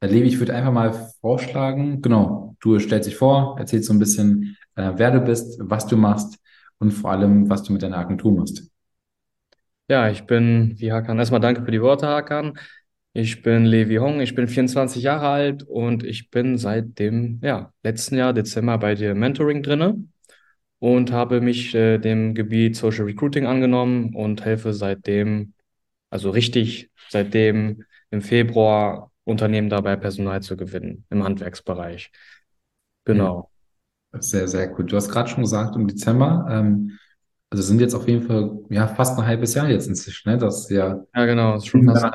Levi, ich würde einfach mal vorschlagen, genau, du stellst dich vor, erzählst so ein bisschen, äh, wer du bist, was du machst und vor allem, was du mit deiner Agentur machst. Ja, ich bin, wie Hakan, erstmal danke für die Worte, Hakan. Ich bin Levi Hong, ich bin 24 Jahre alt und ich bin seit dem ja, letzten Jahr, Dezember, bei dir Mentoring drinne und habe mich äh, dem Gebiet Social Recruiting angenommen und helfe seitdem, also richtig, seitdem im Februar Unternehmen dabei, Personal zu gewinnen im Handwerksbereich. Genau. sehr, sehr gut. Du hast gerade schon gesagt, im Dezember, ähm, also sind jetzt auf jeden Fall, ja, fast ein halbes Jahr jetzt inzwischen, ne, wir ja Ja, genau, das ist schon fast ein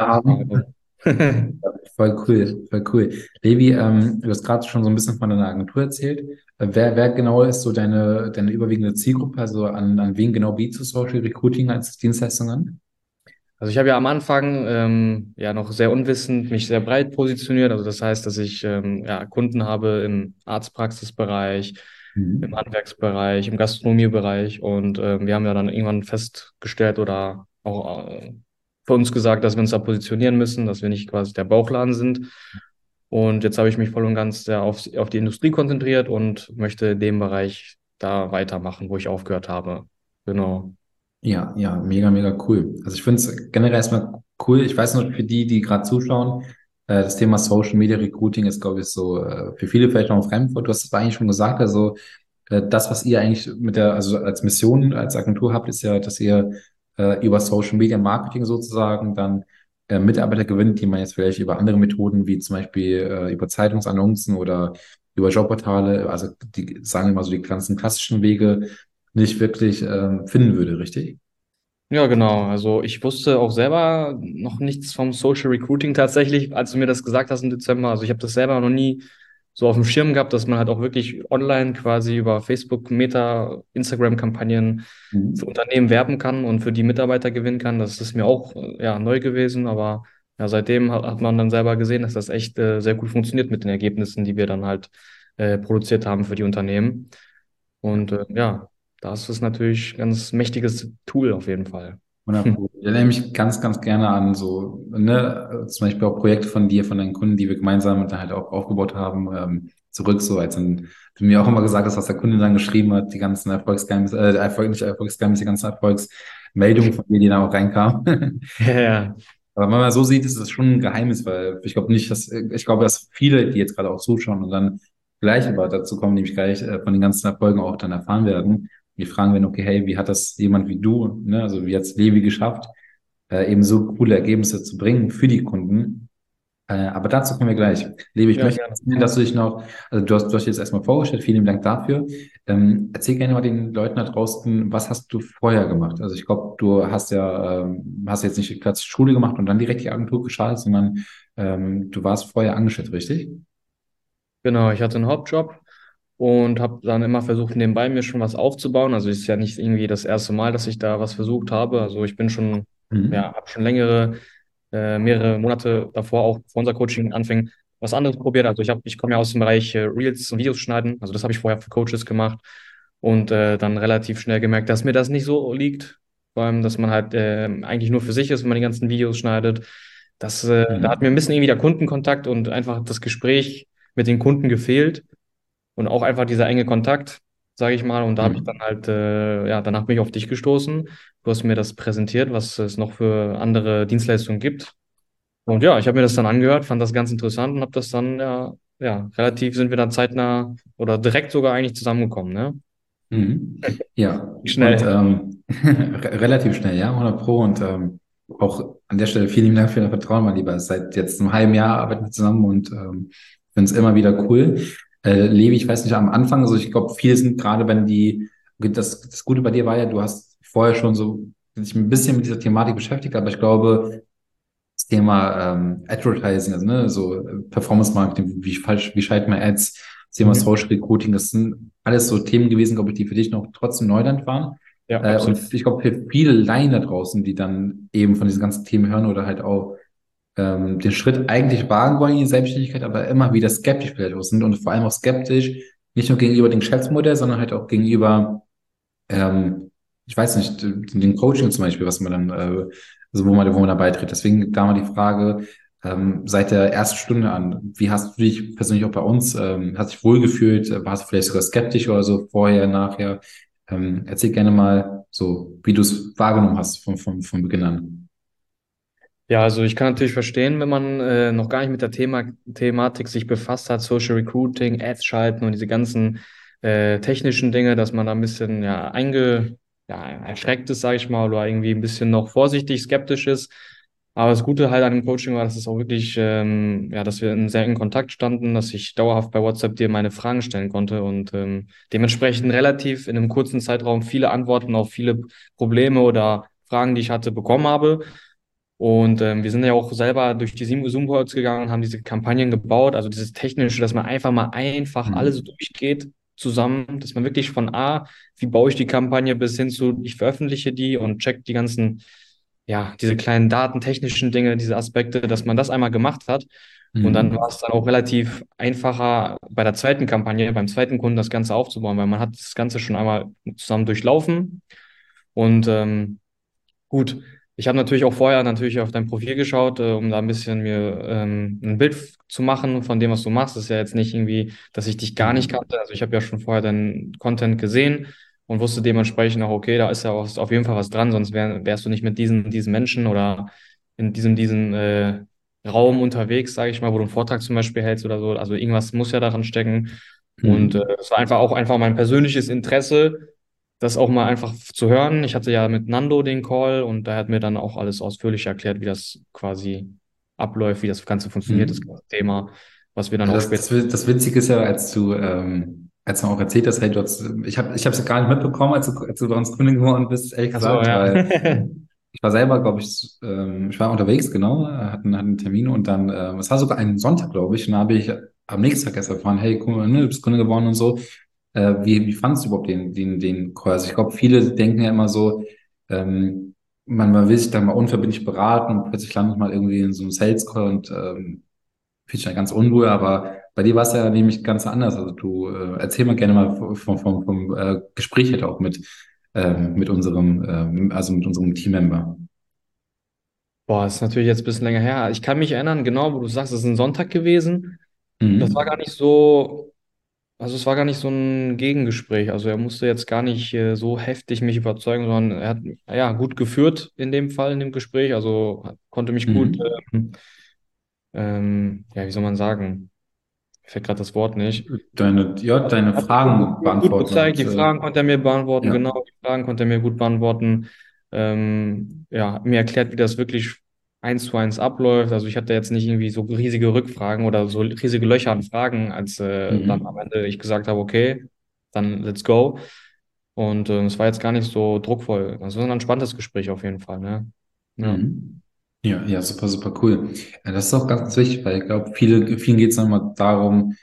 Voll cool, voll cool. Levi, ähm, du hast gerade schon so ein bisschen von deiner Agentur erzählt. Äh, wer, wer genau ist so deine, deine überwiegende Zielgruppe? Also an, an wen genau bietest du Social Recruiting als Dienstleistung an? Also ich habe ja am Anfang ähm, ja noch sehr unwissend mich sehr breit positioniert. Also das heißt, dass ich ähm, ja, Kunden habe im Arztpraxisbereich, im Mhm. Handwerksbereich, im Gastronomiebereich und ähm, wir haben ja dann irgendwann festgestellt oder auch äh, für uns gesagt, dass wir uns da positionieren müssen, dass wir nicht quasi der Bauchladen sind. Und jetzt habe ich mich voll und ganz sehr auf, auf die Industrie konzentriert und möchte in dem Bereich da weitermachen, wo ich aufgehört habe. Genau. Ja, ja, mega, mega cool. Also ich finde es generell erstmal cool. Ich weiß noch, für die, die gerade zuschauen, äh, das Thema Social Media Recruiting ist, glaube ich, so äh, für viele vielleicht noch ein Fremdwort. Du hast es eigentlich schon gesagt. Also äh, das, was ihr eigentlich mit der, also als Mission, als Agentur habt, ist ja, dass ihr äh, über Social Media Marketing sozusagen dann äh, Mitarbeiter gewinnt, die man jetzt vielleicht über andere Methoden, wie zum Beispiel äh, über Zeitungsannoncen oder über Jobportale, also die sagen mal so die ganzen klassischen Wege, nicht wirklich ähm, finden würde, richtig? Ja, genau. Also ich wusste auch selber noch nichts vom Social Recruiting tatsächlich, als du mir das gesagt hast im Dezember. Also ich habe das selber noch nie so auf dem Schirm gehabt, dass man halt auch wirklich online quasi über Facebook, Meta, Instagram-Kampagnen für Mhm. Unternehmen werben kann und für die Mitarbeiter gewinnen kann. Das ist mir auch äh, ja, neu gewesen, aber ja, seitdem hat, hat man dann selber gesehen, dass das echt äh, sehr gut funktioniert mit den Ergebnissen, die wir dann halt äh, produziert haben für die Unternehmen. Und äh, ja, das ist natürlich ein ganz mächtiges Tool auf jeden Fall. 100 Pro. Ich erinnere mich ganz, ganz gerne an so, ne, zum Beispiel auch Projekte von dir, von deinen Kunden, die wir gemeinsam dann halt auch aufgebaut haben, ähm, zurück, so als dann, du mir auch immer gesagt hast, was der Kunde dann geschrieben hat, die ganzen Erfolgsgeheimnisse, äh, Erfolg, nicht Erfolgsgeheimnisse, die ganzen Erfolgsmeldungen von dir, die da auch reinkamen. Ja, ja. Aber wenn man so sieht, ist es schon ein Geheimnis, weil ich glaube nicht, dass, ich glaube, dass viele, die jetzt gerade auch zuschauen und dann gleich aber dazu kommen, nämlich gleich äh, von den ganzen Erfolgen auch dann erfahren werden, die fragen werden, okay, hey, wie hat das jemand wie du, ne, also wie hat's Levi geschafft, äh, eben so coole Ergebnisse zu bringen für die Kunden? Äh, aber dazu kommen wir gleich. Levi, ich Ja, möchte gerne. dass du dich noch, also du hast, du hast dich jetzt erstmal vorgestellt, vielen Dank dafür. Ähm, erzähl gerne mal den Leuten da draußen, was hast du vorher gemacht? Also ich glaube, du hast ja, ähm, hast jetzt nicht klassisch Schule gemacht und dann direkt die Agentur gestartet, sondern ähm, du warst vorher angestellt, richtig? Genau, ich hatte einen Hauptjob und habe dann immer versucht, nebenbei mir schon was aufzubauen. Also es ist ja nicht irgendwie das erste Mal, dass ich da was versucht habe. Also ich bin schon, ja, Mhm. habe schon längere, äh, mehrere Monate davor auch, bevor unser Coaching anfing, was anderes probiert. Also ich habe, ich komme ja aus dem Bereich äh, Reels und Videos schneiden. Also das habe ich vorher für Coaches gemacht und äh, dann relativ schnell gemerkt, dass mir das nicht so liegt. Vor allem, dass man halt äh, eigentlich nur für sich ist, wenn man die ganzen Videos schneidet. Das, äh, da hat Mhm. mir ein bisschen irgendwie der Kundenkontakt und einfach das Gespräch mit den Kunden gefehlt und auch einfach dieser enge Kontakt, sage ich mal. Und da habe ich dann Mhm. halt, äh, ja, danach bin ich auf dich gestoßen. Du hast mir das präsentiert, was es noch für andere Dienstleistungen gibt. Und ja, ich habe mir das dann angehört, fand das ganz interessant und habe das dann, ja, ja, relativ sind wir dann zeitnah oder direkt sogar eigentlich zusammengekommen, ne? Mhm. Ja, und Schnell. ähm, re- relativ schnell, ja, 100 Pro. Und ähm, auch an der Stelle vielen Dank für dein Vertrauen, mein Lieber. Seit jetzt einem halben Jahr arbeiten wir zusammen und ähm, finde es immer wieder cool. Äh, Levi, ich weiß nicht, am Anfang, also ich glaube, viele sind gerade, wenn die, das, das Gute bei dir war ja, du hast vorher schon so dich ein bisschen mit dieser Thematik beschäftigt, aber ich glaube, das Thema ähm, Advertising, also ne, so äh, Performance Marketing, wie falsch, wie schalten wir Ads, das Thema Mhm. Social Recruiting, das sind alles so Themen gewesen, glaube ich, die für dich noch trotzdem Neuland waren. Ja, Äh, und ich glaube, für viele Laien da draußen, die dann eben von diesen ganzen Themen hören oder halt auch ähm, den Schritt eigentlich wagen wollen in die Selbstständigkeit, aber immer wieder skeptisch vielleicht auch sind und vor allem auch skeptisch, nicht nur gegenüber dem Geschäftsmodell, sondern halt auch gegenüber ähm, ich weiß nicht, den Coaching zum Beispiel, was man dann, äh, also wo man, wo man dabei tritt. Deswegen da mal die Frage, ähm, seit der ersten Stunde an. Wie hast du dich persönlich auch bei uns, ähm, hast dich wohlgefühlt? Warst du vielleicht sogar skeptisch oder so vorher, nachher? Ähm, erzähl gerne mal so, wie du es wahrgenommen hast von, von, von Beginn an. Ja, also ich kann natürlich verstehen, wenn man äh, noch gar nicht mit der Thema Thematik sich befasst hat, Social Recruiting, Ads schalten und diese ganzen äh, technischen Dinge, dass man da ein bisschen ja, einge, ja, erschreckt ist, sage ich mal, oder irgendwie ein bisschen noch vorsichtig, skeptisch ist. Aber das Gute halt an dem Coaching war, dass es auch wirklich, ähm, ja, dass wir in sehr engen Kontakt standen, dass ich dauerhaft bei WhatsApp dir meine Fragen stellen konnte und ähm, dementsprechend relativ in einem kurzen Zeitraum viele Antworten auf viele Probleme oder Fragen, die ich hatte, bekommen habe. Und ähm, wir sind ja auch selber durch die Zoom-Calls gegangen und haben diese Kampagnen gebaut, also dieses Technische, dass man einfach mal einfach mhm. alles durchgeht zusammen, dass man wirklich von A, wie baue ich die Kampagne, bis hin zu, ich veröffentliche die und check die ganzen, ja, diese kleinen datentechnischen Dinge, diese Aspekte, dass man das einmal gemacht hat. Mhm. Und dann mhm. war es dann auch relativ einfacher bei der zweiten Kampagne, beim zweiten Kunden das Ganze aufzubauen, weil man hat das Ganze schon einmal zusammen durchlaufen. Und ähm, gut, ich habe natürlich auch vorher natürlich auf dein Profil geschaut, äh, um da ein bisschen mir ähm, ein Bild zu machen von dem, was du machst. Das ist ja jetzt nicht irgendwie, dass ich dich gar nicht mhm. kannte. Also ich habe ja schon vorher deinen Content gesehen und wusste dementsprechend auch, okay, da ist ja auch, auf jeden Fall was dran, sonst wär, wärst du nicht mit diesen, diesen Menschen oder in diesem, diesem äh, Raum unterwegs, sage ich mal, wo du einen Vortrag zum Beispiel hältst oder so. Also irgendwas muss ja daran stecken. Mhm. Und äh, es war einfach auch einfach mein persönliches Interesse, das auch mal einfach zu hören. Ich hatte ja mit Nando den Call und da hat mir dann auch alles ausführlich erklärt, wie das quasi abläuft, wie das Ganze funktioniert, mhm. das Thema, was wir dann das, auch später. Das, das Witzige ist ja, als du, ähm, als du auch erzählt hast, hey, du hast, ich habe ich es gar nicht mitbekommen, als du, als du bei uns Gründung geworden bist, ehrlich gesagt, so, ja. weil ich war selber, glaube ich, ähm, ich war unterwegs, genau, hatten, hatten Termine und dann, ähm, es war sogar ein Sonntag, glaube ich, und da habe ich am nächsten Tag erst erfahren, hey, guck mal, ne, du bist Gründer geworden und so. Äh, wie, wie fandest du überhaupt den, den, den Call? Also ich glaube, viele denken ja immer so, ähm, man, man will sich dann mal unverbindlich beraten und plötzlich landet man irgendwie in so einem Sales Call und ähm, fühlt sich dann ganz unruhig, aber bei dir war es ja nämlich ganz anders. Also du äh, erzähl mal gerne mal vom, vom, vom, vom äh, Gespräch halt auch mit, ähm, mit unserem, ähm, also mit unserem Teammember. Boah, ist natürlich jetzt ein bisschen länger her. Ich kann mich erinnern, genau, wo du sagst, es ist ein Sonntag gewesen. Mhm. Das war gar nicht so also es war gar nicht so ein Gegengespräch. Also er musste jetzt gar nicht äh, so heftig mich überzeugen, sondern er hat ja gut geführt in dem Fall, in dem Gespräch. Also konnte mich gut, Mhm. ähm, ähm, ja, wie soll man sagen? Mir fällt gerade das Wort nicht. Deine, ja, deine Hat Fragen gut, gut beantworten gezeigt, die äh, Fragen konnte er mir beantworten, ja. genau, die Fragen konnte er mir gut beantworten. Ähm, ja, hat mir erklärt, wie das wirklich eins zu eins abläuft. Also ich hatte jetzt nicht irgendwie so riesige Rückfragen oder so riesige Löcher an Fragen, als äh, Mhm. dann am Ende ich gesagt habe, okay, dann let's go. Und äh, es war jetzt gar nicht so druckvoll. Also ein entspanntes Gespräch auf jeden Fall, ne? Ja. Mhm. Ja, ja, super, super cool. Das ist auch ganz, wichtig, weil ich glaube, viele, vielen geht es nochmal darum,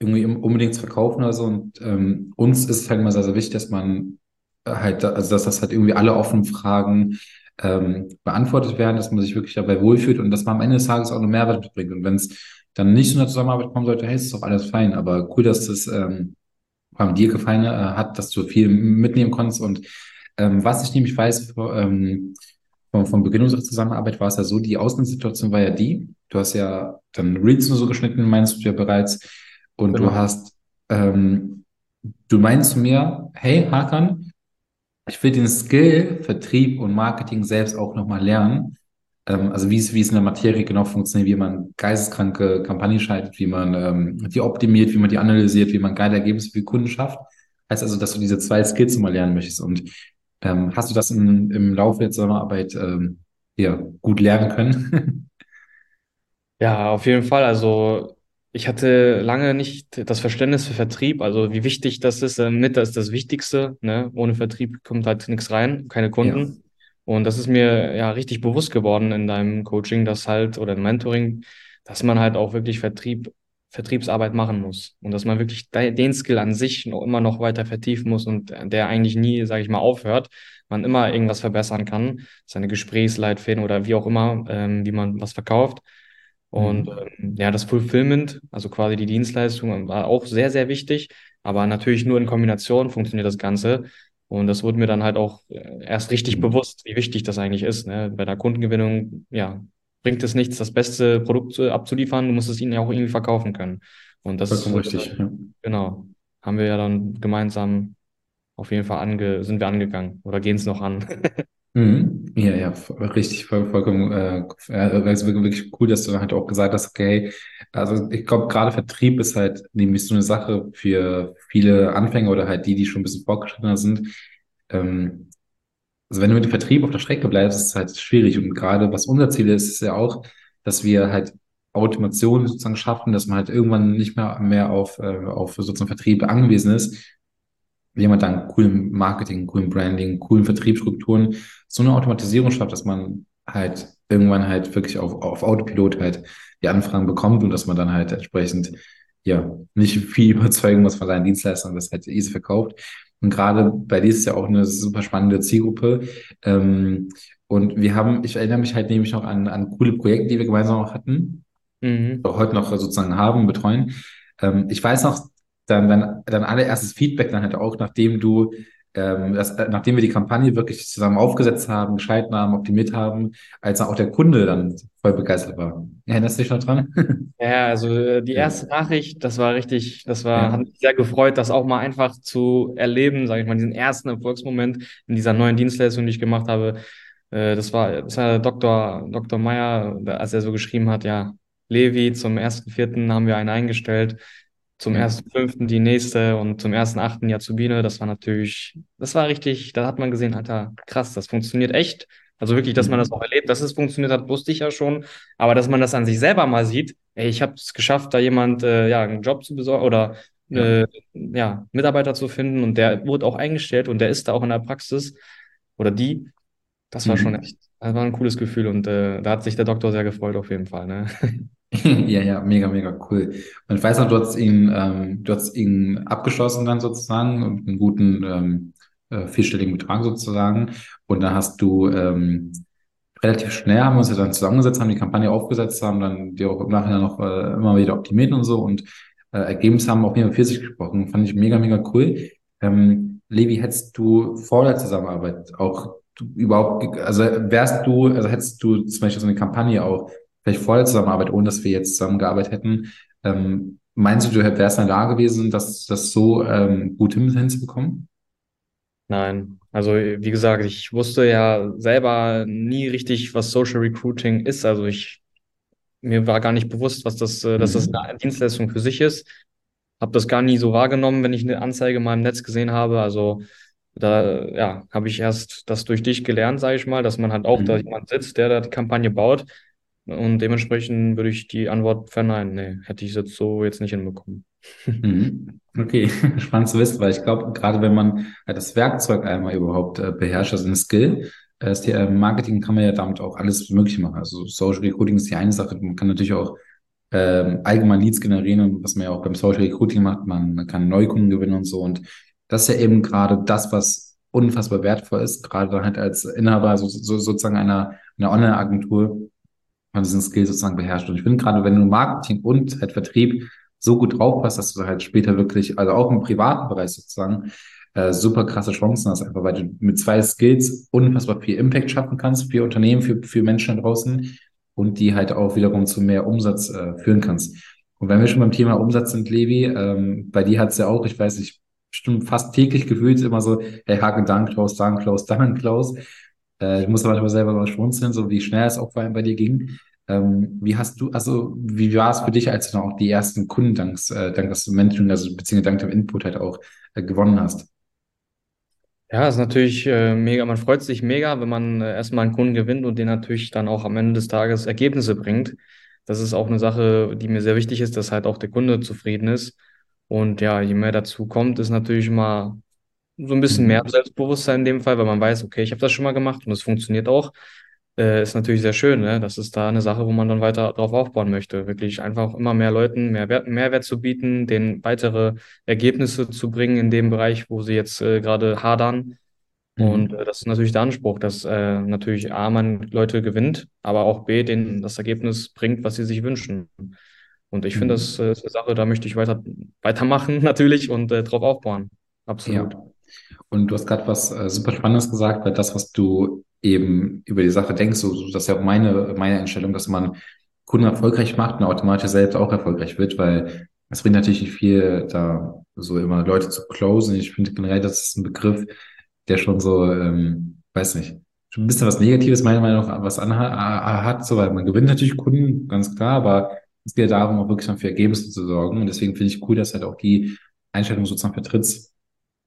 irgendwie unbedingt zu verkaufen oder so. Und ähm, uns ist es halt immer sehr, sehr wichtig, dass man halt, also dass das halt irgendwie alle offenen Fragen ähm, beantwortet werden, dass man sich wirklich dabei wohlfühlt und dass man am Ende des Tages auch eine Mehrwert mitbringt. Und wenn es dann nicht zu einer Zusammenarbeit kommen sollte, hey, ist doch alles fein. Aber cool, dass das ähm, vor allem dir gefallen äh, hat, dass du viel mitnehmen konntest. Und ähm, was ich nämlich weiß, ähm, vom, vom Beginn unserer Zusammenarbeit war es ja so, die Ausgangssituation war ja die, du hast ja dann Reels nur so geschnitten, meinst du ja bereits, und Genau. du hast, ähm, du meinst zu mir, hey Hakan, ich will den Skill Vertrieb und Marketing selbst auch nochmal lernen. Ähm, also wie es, in der Materie genau funktioniert, wie man geisteskranke Kampagnen schaltet, wie man ähm, die optimiert, wie man die analysiert, wie man geile Ergebnisse für die Kunden schafft. Heißt also, dass du diese zwei Skills mal lernen möchtest. Und ähm, hast du das in, im Laufe der Zusammenarbeit ähm, ja, gut lernen können? Ja, auf jeden Fall. Also ich hatte lange nicht das Verständnis für Vertrieb, also wie wichtig das ist. Äh, Mit das ist das Wichtigste. Ne? Ohne Vertrieb kommt halt nichts rein, keine Ja. Kunden. Und das ist mir ja richtig bewusst geworden in deinem Coaching, dass halt, oder im Mentoring, dass man halt auch wirklich Vertrieb, Vertriebsarbeit machen muss. Und dass man wirklich de- den Skill an sich noch immer noch weiter vertiefen muss und der eigentlich nie, sage ich mal, aufhört. Man immer irgendwas verbessern kann, seine Gesprächsleitfäden oder wie auch immer, ähm, wie man was verkauft. Und Mhm. ähm, ja, das Fulfillment, also quasi die Dienstleistung, war auch sehr, sehr wichtig. Aber natürlich nur in Kombination funktioniert das Ganze. Und das wurde mir dann halt auch äh, erst richtig Mhm. bewusst, wie wichtig das eigentlich ist, ne? Bei der Kundengewinnung, ja, bringt es nichts, das beste Produkt äh, abzuliefern, du musst es ihnen ja auch irgendwie verkaufen können. Und das, Vollkommen äh, richtig. Ja. genau, haben wir ja dann gemeinsam auf jeden Fall ange, sind wir angegangen oder gehen es noch an. Mhm. Ja, ja, richtig, voll, vollkommen, äh, ist wirklich cool, dass du dann halt auch gesagt hast, okay, also ich glaube, gerade Vertrieb ist halt nämlich so eine Sache für viele Anfänger oder halt die, die schon ein bisschen fortgeschrittener sind. Ähm, also wenn du mit dem Vertrieb auf der Strecke bleibst, ist es halt schwierig. Und gerade was unser Ziel ist, ist ja auch, dass wir halt Automation sozusagen schaffen, dass man halt irgendwann nicht mehr mehr auf, äh, auf sozusagen Vertrieb angewiesen ist, jemand dann coolen Marketing, coolen Branding, coolen Vertriebsstrukturen so eine Automatisierung schafft, dass man halt irgendwann halt wirklich auf, auf Autopilot halt die Anfragen bekommt und dass man dann halt entsprechend ja nicht viel überzeugen muss von seinen Dienstleistungen, das halt easy verkauft. Und gerade bei dir ist ja auch eine super spannende Zielgruppe. Ähm, und wir haben, ich erinnere mich halt nämlich noch an, an coole Projekte, die wir gemeinsam auch hatten, Mhm. auch heute noch sozusagen haben, betreuen. Ähm, ich weiß noch, dann, dann, dann allererstes Feedback dann halt auch, nachdem du, ähm, das, äh, nachdem wir die Kampagne wirklich zusammen aufgesetzt haben, geschalten haben, optimiert haben, als auch der Kunde dann voll begeistert war. Erinnerst du dich noch dran? Ja, also äh, die Ja, erste Nachricht, das war richtig, das war, hat ja, mich sehr gefreut, das auch mal einfach zu erleben, sage ich mal, diesen ersten Erfolgsmoment in dieser neuen Dienstleistung, die ich gemacht habe. Äh, das war, das war Dr. Dr. Meyer, als er so geschrieben hat, ja, Levi, zum ersten Vierten haben wir einen eingestellt, zum ja. ersten Fünften die nächste und zum ersten Achten Yazubine. Das war natürlich, das war richtig, da hat man gesehen, Alter, krass, das funktioniert echt. Also wirklich, dass man das auch Mhm. erlebt, dass es funktioniert hat, wusste ich ja schon. Aber dass man das an sich selber mal sieht, ey, ich habe es geschafft, da jemand äh, ja einen Job zu besorgen oder Ja. äh, ja Mitarbeiter zu finden und der wurde auch eingestellt und der ist da auch in der Praxis oder die. Das war schon Mhm. echt, das war ein cooles Gefühl und äh, da hat sich der Doktor sehr gefreut auf jeden Fall, ne? Ja, ja, mega, mega cool. Und ich weiß noch, du hast ihn, ähm, du hast ihn abgeschlossen dann sozusagen und einen guten ähm, äh, vierstelligen Betrag sozusagen. Und dann hast du ähm, relativ schnell haben wir uns ja dann zusammengesetzt, haben die Kampagne aufgesetzt, haben dann die auch im Nachhinein noch äh, immer wieder optimiert und so und äh, Ergebnisse haben jeden Fall für sich gesprochen. Fand ich mega, mega cool. Ähm, Levi, hättest du vor der Zusammenarbeit auch überhaupt, also wärst du, also hättest du zum Beispiel so eine Kampagne auch vielleicht vor der Zusammenarbeit, ohne dass wir jetzt zusammengearbeitet hätten, ähm, meinst du, du wärst in der Lage gewesen, das, das so ähm, gut hin, hinzubekommen? Nein, also wie gesagt, ich wusste ja selber nie richtig, was Social Recruiting ist. Also ich, mir war gar nicht bewusst, was das, äh, dass das Mhm. eine Dienstleistung für sich ist. Habe das gar nie so wahrgenommen, wenn ich eine Anzeige mal im Netz gesehen habe. Also da, ja, habe ich erst das durch dich gelernt, sage ich mal, dass man halt auch da Mhm. jemand sitzt, der da die Kampagne baut. Und dementsprechend würde ich die Antwort verneinen. Nee, hätte ich jetzt so jetzt nicht hinbekommen. Mhm. Okay, spannend zu wissen, weil ich glaube, gerade wenn man halt das Werkzeug einmal überhaupt äh, beherrscht, also ein Skill, äh, das Marketing kann man ja damit auch alles Mögliche machen. Also Social Recruiting ist die eine Sache, man kann natürlich auch ähm, allgemein Leads generieren und was man ja auch beim Social Recruiting macht, man, man kann Neukunden gewinnen und so. Und das ist ja eben gerade das, was unfassbar wertvoll ist, gerade dann halt als Inhaber so, so, sozusagen einer, einer Online-Agentur, man diesen Skill sozusagen beherrscht. Und ich finde gerade, wenn du Marketing und halt Vertrieb so gut drauf hast, dass du halt später wirklich, also auch im privaten Bereich sozusagen, äh, super krasse Chancen hast, einfach weil du mit zwei Skills unfassbar viel Impact schaffen kannst für Unternehmen, für, für Menschen da draußen und die halt auch wiederum zu mehr Umsatz äh, führen kannst. Und wenn wir schon beim Thema Umsatz sind, Levi, ähm, bei dir hat es ja auch, ich weiß nicht, bestimmt fast täglich gefühlt immer so, hey, Haken, Dank, Klaus, Dank, Klaus, Dank, Klaus. Äh, ich muss aber manchmal selber mal schmunzeln, so wie schnell es auch vor allem bei dir ging. Ähm, wie hast du, also wie war es für dich, als du dann auch die ersten Kunden dank, äh, dank des Mentoring, also beziehungsweise dank dem Input halt auch äh, gewonnen hast? Ja, ist natürlich äh, mega, man freut sich mega, wenn man äh, erstmal einen Kunden gewinnt und den natürlich dann auch am Ende des Tages Ergebnisse bringt. Das ist auch eine Sache, die mir sehr wichtig ist, dass halt auch der Kunde zufrieden ist. Und ja, je mehr dazu kommt, ist natürlich immer so ein bisschen mehr Mhm. Selbstbewusstsein in dem Fall, weil man weiß, okay, ich habe das schon mal gemacht und es funktioniert auch. Äh, ist natürlich sehr schön, ne? Das ist da eine Sache, wo man dann weiter drauf aufbauen möchte. Wirklich einfach immer mehr Leuten mehr Wert, Mehrwert zu bieten, denen weitere Ergebnisse zu bringen in dem Bereich, wo sie jetzt äh, gerade hadern. Und Mhm. äh, das ist natürlich der Anspruch, dass äh, natürlich A, man Leute gewinnt, aber auch B, denen das Ergebnis bringt, was sie sich wünschen. Und ich finde, das Mhm. äh, ist eine Sache, da möchte ich weiter weitermachen natürlich und äh, drauf aufbauen. Ja, Absolut. Und du hast gerade was äh, super Spannendes gesagt, weil das, was du eben über die Sache denkst, so, so das ist ja auch meine, meine Einstellung, dass man Kunden erfolgreich macht und automatisch selbst auch erfolgreich wird, weil es bringt natürlich nicht viel, da so immer Leute zu closen. Ich finde generell, das ist ein Begriff, der schon so, ähm, weiß nicht, schon ein bisschen was Negatives meiner Meinung nach was hat, so, weil man gewinnt natürlich Kunden, ganz klar, aber es geht darum, auch wirklich für Ergebnisse zu sorgen. Und deswegen finde ich cool, dass halt auch die Einstellung sozusagen vertrittst,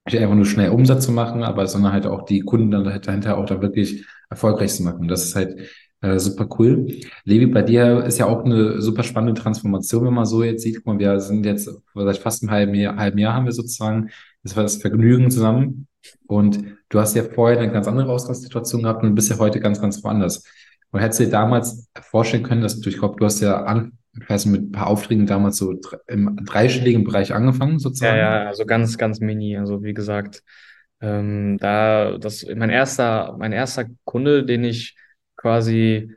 nicht einfach nur schnell Umsatz zu machen, aber sondern halt auch die Kunden dann dahinter auch da wirklich erfolgreich zu machen. Das ist halt äh, super cool. Levi, bei dir ist ja auch eine super spannende Transformation, wenn man so jetzt sieht. Guck mal, wir sind jetzt seit fast einem halben Jahr, halben Jahr haben wir sozusagen, das war das Vergnügen zusammen. Und du hast ja vorher eine ganz andere Ausgangssituation gehabt und bist ja heute ganz, ganz woanders. Und hättest du dir damals vorstellen können, dass du, ich glaube, du hast ja an, ich weiß nicht, mit ein paar Aufträgen damals so im dreistelligen Bereich angefangen, sozusagen? Ja, ja, also ganz, ganz mini. Also wie gesagt, ähm, da, das, mein erster, mein erster Kunde, den ich quasi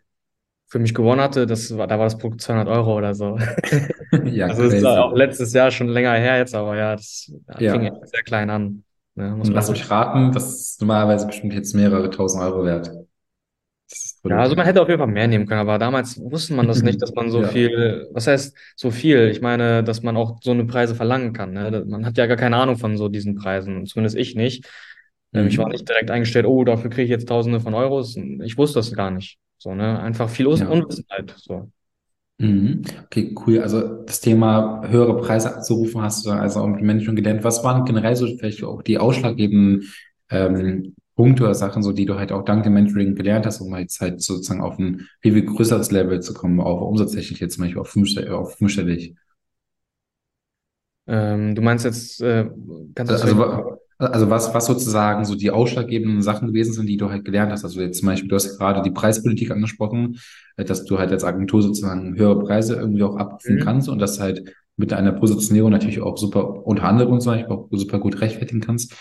für mich gewonnen hatte, das war, da war das Produkt 200 Euro oder so. ja, also das ist auch letztes Jahr schon länger her jetzt, aber ja, das ja. fing sehr klein an. Ne, muss Und lass mich raten, das ist normalerweise bestimmt jetzt mehrere tausend Euro wert. Ja, also man hätte auf jeden Fall mehr nehmen können, aber damals wusste man das nicht, dass man so ja. viel, was heißt so viel? Ich meine, dass man auch so eine Preise verlangen kann. Ne? Man hat ja gar keine Ahnung von so diesen Preisen, zumindest ich nicht. Mhm. Ich war nicht direkt eingestellt, oh, dafür kriege ich jetzt Tausende von Euros. Ich wusste das gar nicht. So, ne? Einfach viel ja. Unwissenheit. So. Mhm. Okay, cool. Also das Thema höhere Preise abzurufen, hast du also auch mit Menschen gelernt. Was waren generell so vielleicht auch die ausschlaggebenden ähm, Punkte oder Sachen, so die du halt auch dank dem Mentoring gelernt hast, um jetzt halt sozusagen auf ein viel, viel größeres Level zu kommen, auch umsatztechnisch jetzt zum Beispiel auf, fünfstellig? Auf fünfstellig. Ähm, du meinst jetzt, äh, kannst du also, also was, was sozusagen so die ausschlaggebenden Sachen gewesen sind, die du halt gelernt hast. Also jetzt zum Beispiel, du hast gerade die Preispolitik angesprochen, äh, dass du halt als Agentur sozusagen höhere Preise irgendwie auch abrufen mhm. kannst und das halt mit deiner Positionierung natürlich auch super, unter anderem zum Beispiel auch super gut rechtfertigen kannst.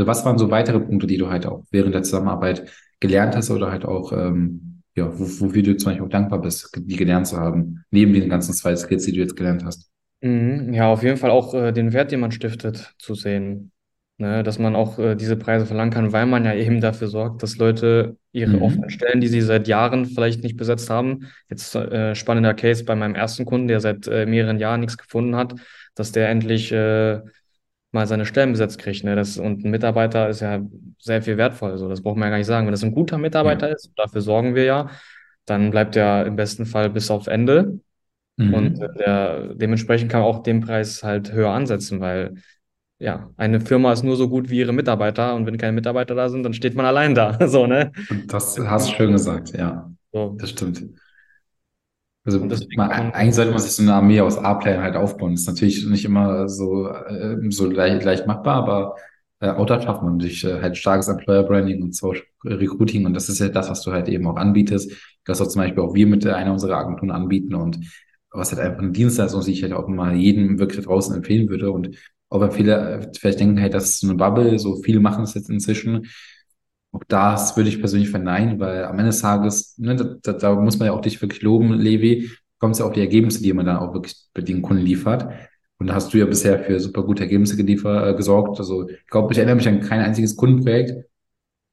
Also was waren so weitere Punkte, die du halt auch während der Zusammenarbeit gelernt hast oder halt auch, ähm, ja, wofür du zum Beispiel auch dankbar bist, die gelernt zu haben, neben den ganzen zwei Skills, die du jetzt gelernt hast? Mhm. Ja, auf jeden Fall auch äh, den Wert, den man stiftet, zu sehen. Ne, dass man auch äh, diese Preise verlangen kann, weil man ja eben dafür sorgt, dass Leute ihre mhm. offenen Stellen, die sie seit Jahren vielleicht nicht besetzt haben, jetzt äh, spannender Case bei meinem ersten Kunden, der seit äh, mehreren Jahren nichts gefunden hat, dass der endlich äh, mal seine Stellen besetzt kriegt. Ne? Das, und ein Mitarbeiter ist ja sehr viel wertvoll. Also das braucht man ja gar nicht sagen. Wenn das ein guter Mitarbeiter ja. ist, dafür sorgen wir ja, dann bleibt er im besten Fall bis aufs Ende. Mhm. Und der, dementsprechend kann man auch den Preis halt höher ansetzen, weil ja, eine Firma ist nur so gut wie ihre Mitarbeiter und wenn keine Mitarbeiter da sind, dann steht man allein da. So, ne? Das hast du schön gesagt, ja. So. Das stimmt. Also man, eigentlich sollte man sich so eine Armee aus A-Playern halt aufbauen. Das ist natürlich nicht immer so, äh, so leicht, leicht machbar, aber äh, auch da schafft man sich äh, halt starkes Employer Branding und Social Recruiting und das ist ja das, was du halt eben auch anbietest. Das was zum Beispiel auch wir mit einer unserer Agenturen anbieten und was halt einfach eine Dienstleistung, die ich halt auch mal jedem wirklich draußen empfehlen würde und auch wenn viele äh, vielleicht denken, hey, das ist so eine Bubble, so viele machen es jetzt inzwischen. Auch das würde ich persönlich verneinen, weil am Ende des Tages, ne, da, da muss man ja auch dich wirklich loben, Levi, kommt ja auch die Ergebnisse, die man dann auch wirklich bei den Kunden liefert. Und da hast du ja bisher für super gute Ergebnisse geliefert, äh, gesorgt. Also ich glaube, ich erinnere mich an kein einziges Kundenprojekt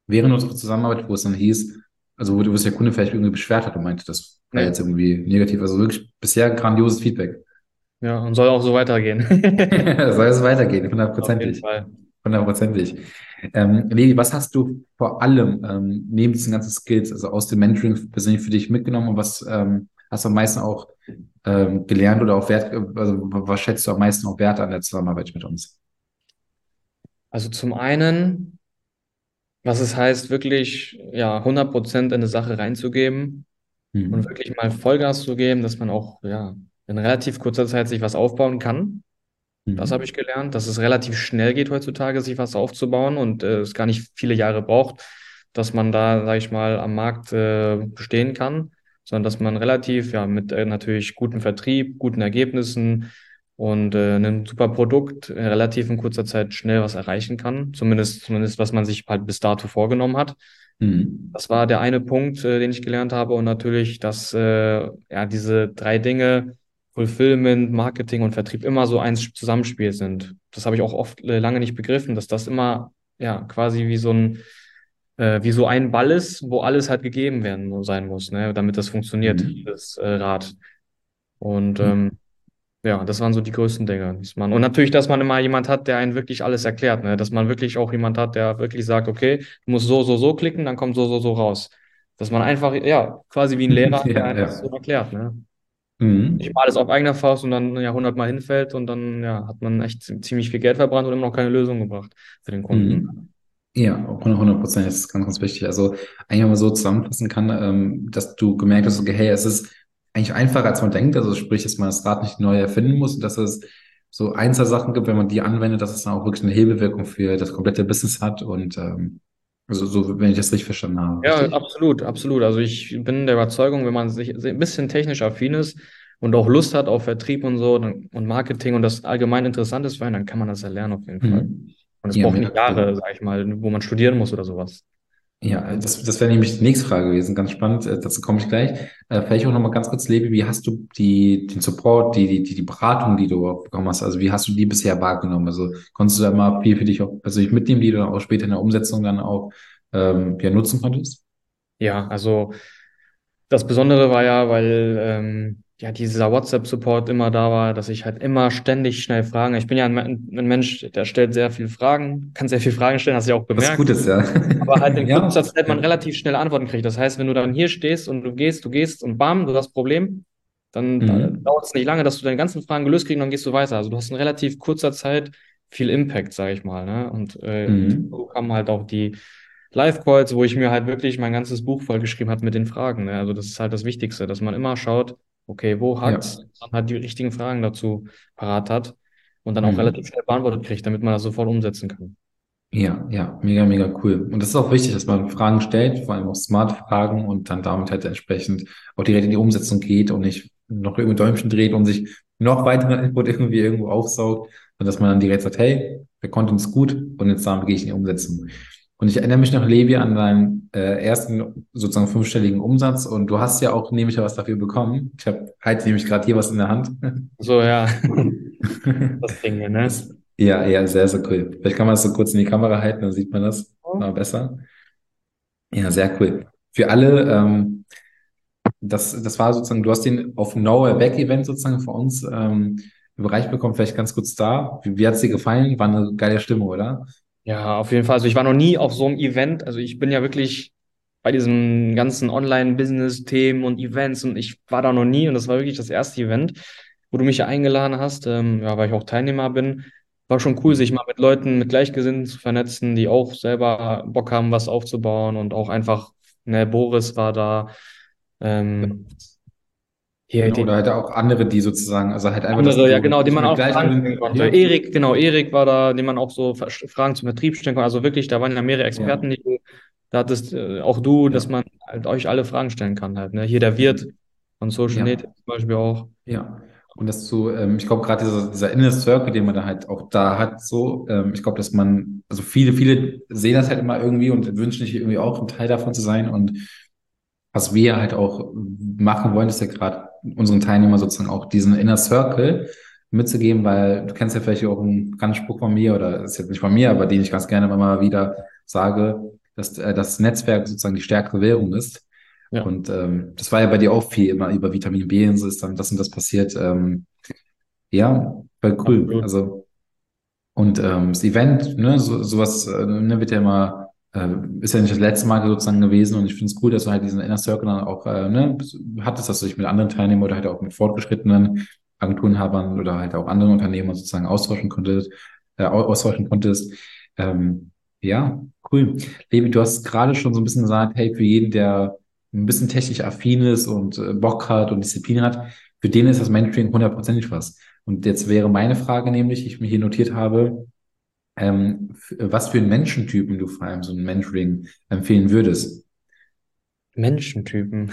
während unserer Zusammenarbeit, wo es dann hieß, also wo, wo sich der Kunde vielleicht irgendwie beschwert hat und meinte, das war jetzt irgendwie negativ. Also wirklich bisher grandioses Feedback. Ja, und soll auch so weitergehen. soll es weitergehen, hundertprozentig. Hundertprozentig. Ähm, Levi, was hast du vor allem ähm, neben diesen ganzen Skills, also aus dem Mentoring persönlich für dich mitgenommen und was ähm, hast du am meisten auch ähm, gelernt oder auch Wert, also was schätzt du am meisten auch Wert an der Zusammenarbeit mit uns? Also zum einen, was es heißt, wirklich ja 100 Prozent in eine Sache reinzugeben mhm. und wirklich mal Vollgas zu geben, dass man auch ja in relativ kurzer Zeit sich was aufbauen kann. Das mhm. habe ich gelernt, dass es relativ schnell geht heutzutage, sich was aufzubauen und äh, es gar nicht viele Jahre braucht, dass man da, sage ich mal, am Markt äh, bestehen kann, sondern dass man relativ, ja, mit äh, natürlich gutem Vertrieb, guten Ergebnissen und äh, einem super Produkt in relativ in kurzer Zeit schnell was erreichen kann. Zumindest, zumindest was man sich halt bis dato vorgenommen hat. Mhm. Das war der eine Punkt, äh, den ich gelernt habe und natürlich, dass äh, ja diese drei Dinge Fulfillment, Marketing und Vertrieb immer so ein Zusammenspiel sind. Das habe ich auch oft äh, lange nicht begriffen, dass das immer ja quasi wie so ein, äh, wie so ein Ball ist, wo alles halt gegeben werden sein muss, ne, damit das funktioniert, Mhm. das äh, Rad. Und ähm, ja, das waren so die größten Dinge, dass man, und natürlich, dass man immer jemand hat, der einen wirklich alles erklärt, ne? Dass man wirklich auch jemand hat, der wirklich sagt, okay, du musst so, so, so klicken, dann kommt so, so, so raus. Dass man einfach, ja, quasi wie ein Lehrer, der Ja, das so ja. erklärt, ne? Mhm. mal alles auf eigener Faust und dann ja hundertmal hinfällt und dann ja, hat man echt ziemlich viel Geld verbrannt und immer noch keine Lösung gebracht für den Kunden. Mhm. Ja, auch 100 Prozent, das ist ganz, ganz wichtig. Also eigentlich, wenn man so zusammenfassen kann, ähm, dass du gemerkt hast, okay, hey, es ist eigentlich einfacher, als man denkt. Also sprich, dass man das Rad nicht neu erfinden muss und dass es so Einzelsachen gibt, wenn man die anwendet, dass es dann auch wirklich eine Hebelwirkung für das komplette Business hat. Und ähm, also so, wenn ich das richtig verstanden habe, Ja, richtig? absolut, absolut. Also ich bin der Überzeugung, wenn man sich ein bisschen technisch affin ist und auch Lust hat auf Vertrieb und so und Marketing und das allgemein interessant ist für einen, dann kann man das erlernen auf jeden Fall. Mhm. Und es Ja, braucht nicht Jahre, sag ich mal, wo man studieren muss oder sowas. Ja, das, das wäre nämlich die nächste Frage gewesen. Ganz spannend. Äh, Dazu komme ich gleich. Äh, vielleicht auch nochmal ganz kurz, Levi, wie hast du die, den Support, die, die, die, Beratung, die du bekommen hast, also wie hast du die bisher wahrgenommen? Also konntest du da mal viel für dich auch persönlich mitnehmen, die du dann auch später in der Umsetzung dann auch ähm, ja, nutzen konntest? Ja, also Das Besondere war ja, weil ähm, ja dieser WhatsApp-Support immer da war, dass ich halt immer ständig schnell Fragen. Ich bin ja ein, ein Mensch, der stellt sehr viele Fragen, kann sehr viele Fragen stellen, hast du ja auch Was bemerkt. Gutes, ja. Aber halt in Ja. kurzer Zeit man relativ schnell Antworten kriegt. Das heißt, wenn du dann hier stehst und du gehst, du gehst und bam, du hast Problem, dann da, Mhm. dauert es nicht lange, dass du deine ganzen Fragen gelöst kriegst und dann gehst du weiter. Also du hast in relativ kurzer Zeit viel Impact, sage ich mal. Ne? Und äh, Mhm. so kamen halt auch die Live-Calls, wo ich mir halt wirklich mein ganzes Buch vollgeschrieben habe mit den Fragen. Ne? Also das ist halt das Wichtigste, dass man immer schaut, okay, wo Ja. hakt's, man halt die richtigen Fragen dazu parat hat und dann auch Mhm. relativ schnell beantwortet kriegt, damit man das sofort umsetzen kann. Ja, ja, mega, mega cool. Und das ist auch wichtig, dass man Fragen stellt, vor allem auch smarte Fragen und dann damit halt entsprechend auch direkt in die Umsetzung geht und nicht noch irgendwie Däumchen dreht und sich noch weiteren Input irgendwie irgendwo aufsaugt, sondern dass man dann direkt sagt, hey, der Content ist gut und jetzt damit gehe ich in die Umsetzung. Und ich erinnere mich noch, Levi, an deinen äh, ersten sozusagen fünfstelligen Umsatz und du hast ja auch nämlich was dafür bekommen. Ich habe halt nämlich gerade hier was in der Hand. So, ja, das Ding, hier, ne? Ja, ja, sehr, sehr cool. Vielleicht kann man das so kurz in die Kamera halten, dann sieht man das mal besser. Ja, sehr cool. Für alle, ähm, das, das war sozusagen, du hast den auf Nowhere Back Event sozusagen für uns ähm, überreicht bekommen. Vielleicht ganz kurz da. Wie, wie hat es dir gefallen? War eine geile Stimme, oder? Ja, auf jeden Fall. Also ich war noch nie auf so einem Event. Also ich bin ja wirklich bei diesen ganzen Online-Business-Themen und Events und ich war da noch nie und das war wirklich das erste Event, wo du mich ja eingeladen hast, ähm, ja, weil ich auch Teilnehmer bin. War schon cool, sich mal mit Leuten, mit Gleichgesinnten zu vernetzen, die auch selber Bock haben, was aufzubauen und auch einfach, ne, Boris war da, ähm, hier, Genau, die, oder halt auch andere, die sozusagen, also halt einfach, dass andere, ja genau, den man auch Fragen konnte. ja, Erik, genau, Erik war da, den man auch so Fragen zum Vertrieb stellen konnte. Also wirklich, da waren ja mehrere ja, Experten, die du, da hattest äh, auch du, dass ja, man halt euch alle Fragen stellen kann halt. Ne? Hier der Wirt von Social ja. Native zum Beispiel auch. Ja, und dass du, ähm, ich glaube, gerade dieser, dieser Inner Circle, den man da halt auch da hat, so, ähm, ich glaube, dass man, also viele, viele sehen das halt immer irgendwie und wünschen sich irgendwie auch ein Teil davon zu sein. Und was wir halt auch machen wollen, ist ja gerade unseren Teilnehmern sozusagen auch diesen Inner Circle mitzugeben, weil du kennst ja vielleicht auch einen ganz Spruch von mir, oder ist jetzt nicht von mir, aber den ich ganz gerne immer mal wieder sage, dass äh, das Netzwerk sozusagen die stärkere Währung ist. Ja, Und ähm, das war ja bei dir auch viel immer über Vitamin B und so ist dann das und das passiert. Ähm, ja, cool. absolut. Also, und ähm, das Event, ne, so, sowas äh, ne, wird ja immer, äh, ist ja nicht das letzte Mal sozusagen gewesen und ich finde es cool, dass du halt diesen Inner Circle dann auch äh, ne, hattest, dass du dich mit anderen Teilnehmern oder halt auch mit fortgeschrittenen Agenturenhabern oder halt auch anderen Unternehmern sozusagen austauschen konntest, äh, au- austauschen konntest. Ähm, ja, cool. Levi, du hast gerade schon so ein bisschen gesagt, hey, für jeden, der ein bisschen technisch affin ist und äh, Bock hat und Disziplin hat, für den ist das Mentoring hundertprozentig was. Und jetzt wäre meine Frage nämlich, ich mir hier notiert habe, ähm, was für einen Menschentypen du vor allem so ein Mentoring empfehlen würdest. Menschentypen.